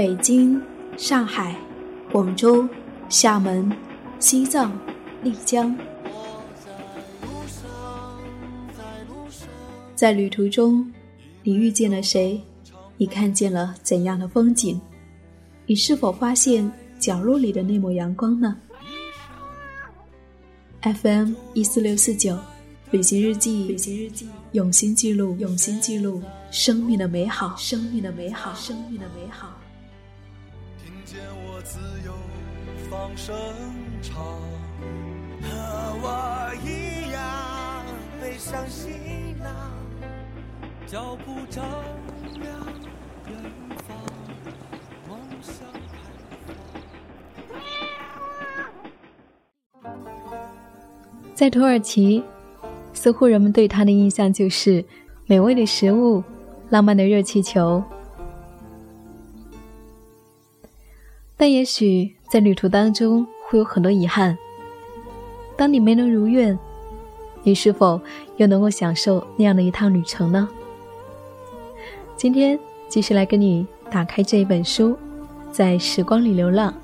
北京、上海、广州、厦门、西藏、丽江，在旅途中，你遇见了谁？你看见了怎样的风景？你是否发现角落里的那抹阳光呢？FM 一四六四九，旅行日记，旅行日记，用心记录，用心记录生命的美好，生命的美好，生命的美好。听见我自由放声唱，和我一样背上行囊，脚步丈量远方，梦想开放。在土耳其，似乎人们对它的印象就是美味的食物、浪漫的热气球。但也许在旅途当中会有很多遗憾。当你没能如愿，你是否又能够享受那样的一趟旅程呢？今天继续来跟你打开这一本书，在时光里流浪，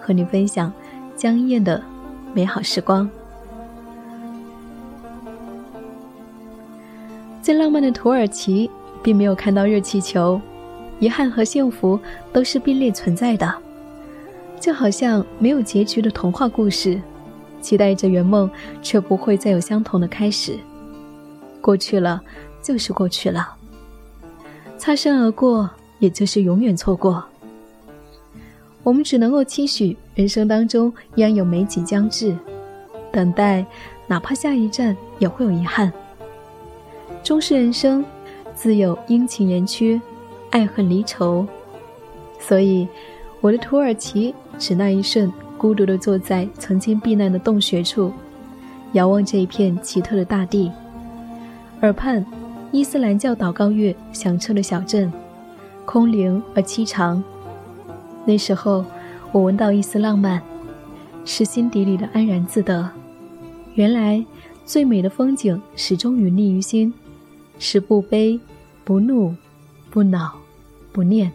和你分享江燕的美好时光。在浪漫的土耳其，并没有看到热气球，遗憾和幸福都是并列存在的。就好像没有结局的童话故事，期待着圆梦，却不会再有相同的开始。过去了，就是过去了。擦身而过，也就是永远错过。我们只能够期许人生当中依然有美景将至，等待，哪怕下一站也会有遗憾。终是人生，自有阴晴圆缺，爱恨离愁。所以，我的土耳其。只那一瞬，孤独地坐在曾经避难的洞穴处，遥望这一片奇特的大地。耳畔，伊斯兰教祷告乐响彻了小镇，空灵而凄长。那时候，我闻到一丝浪漫，是心底里的安然自得。原来，最美的风景始终隐匿于心，是不悲、不怒、不恼、不念。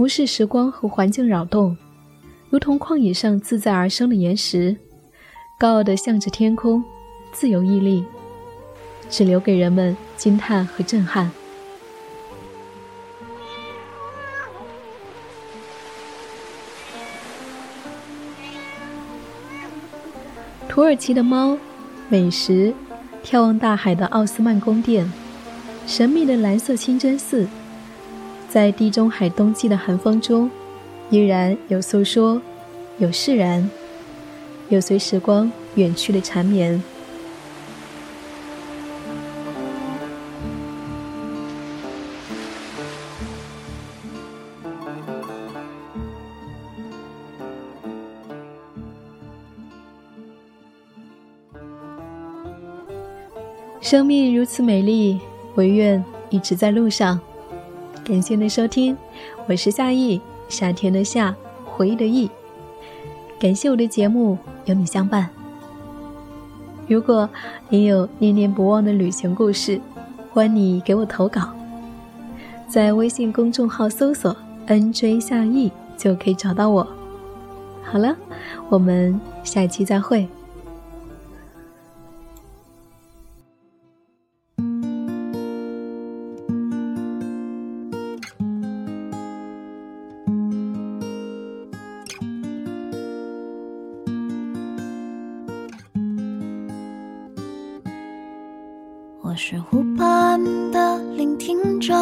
无视时光和环境扰动，如同旷野上自在而生的岩石，高傲地向着天空，自由屹立，只留给人们惊叹和震撼。土耳其的猫，美食，眺望大海的奥斯曼宫殿，神秘的蓝色清真寺。在地中海冬季的寒风中，依然有诉说，有释然，有随时光远去的缠绵。生命如此美丽，唯愿一直在路上。感谢您的收听，我是夏意，夏天的夏，回忆的忆。感谢我的节目有你相伴。如果你有念念不忘的旅行故事，欢迎你给我投稿，在微信公众号搜索 “nj 夏意”就可以找到我。好了，我们下期再会。我是湖畔的聆听者，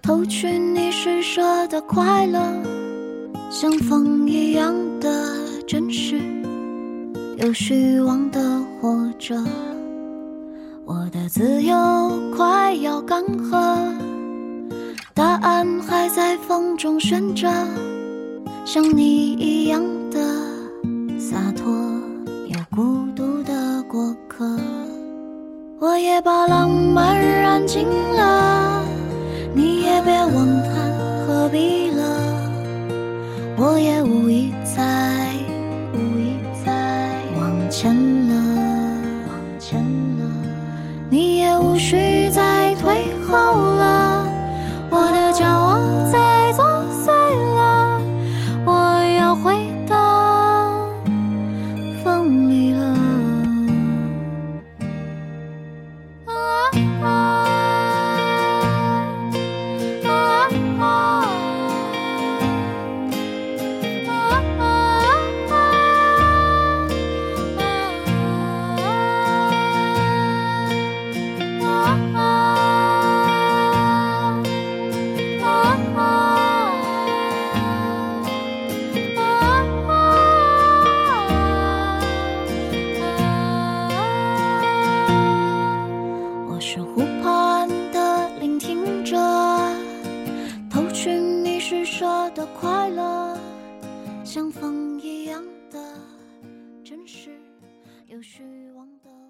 偷取你施舍的快乐，像风一样的真实，有虚妄的活着。我的自由快要干涸，答案还在风中悬着，像你一样的也把浪漫燃尽了，说的快乐，像风一样的真实，有虚妄的。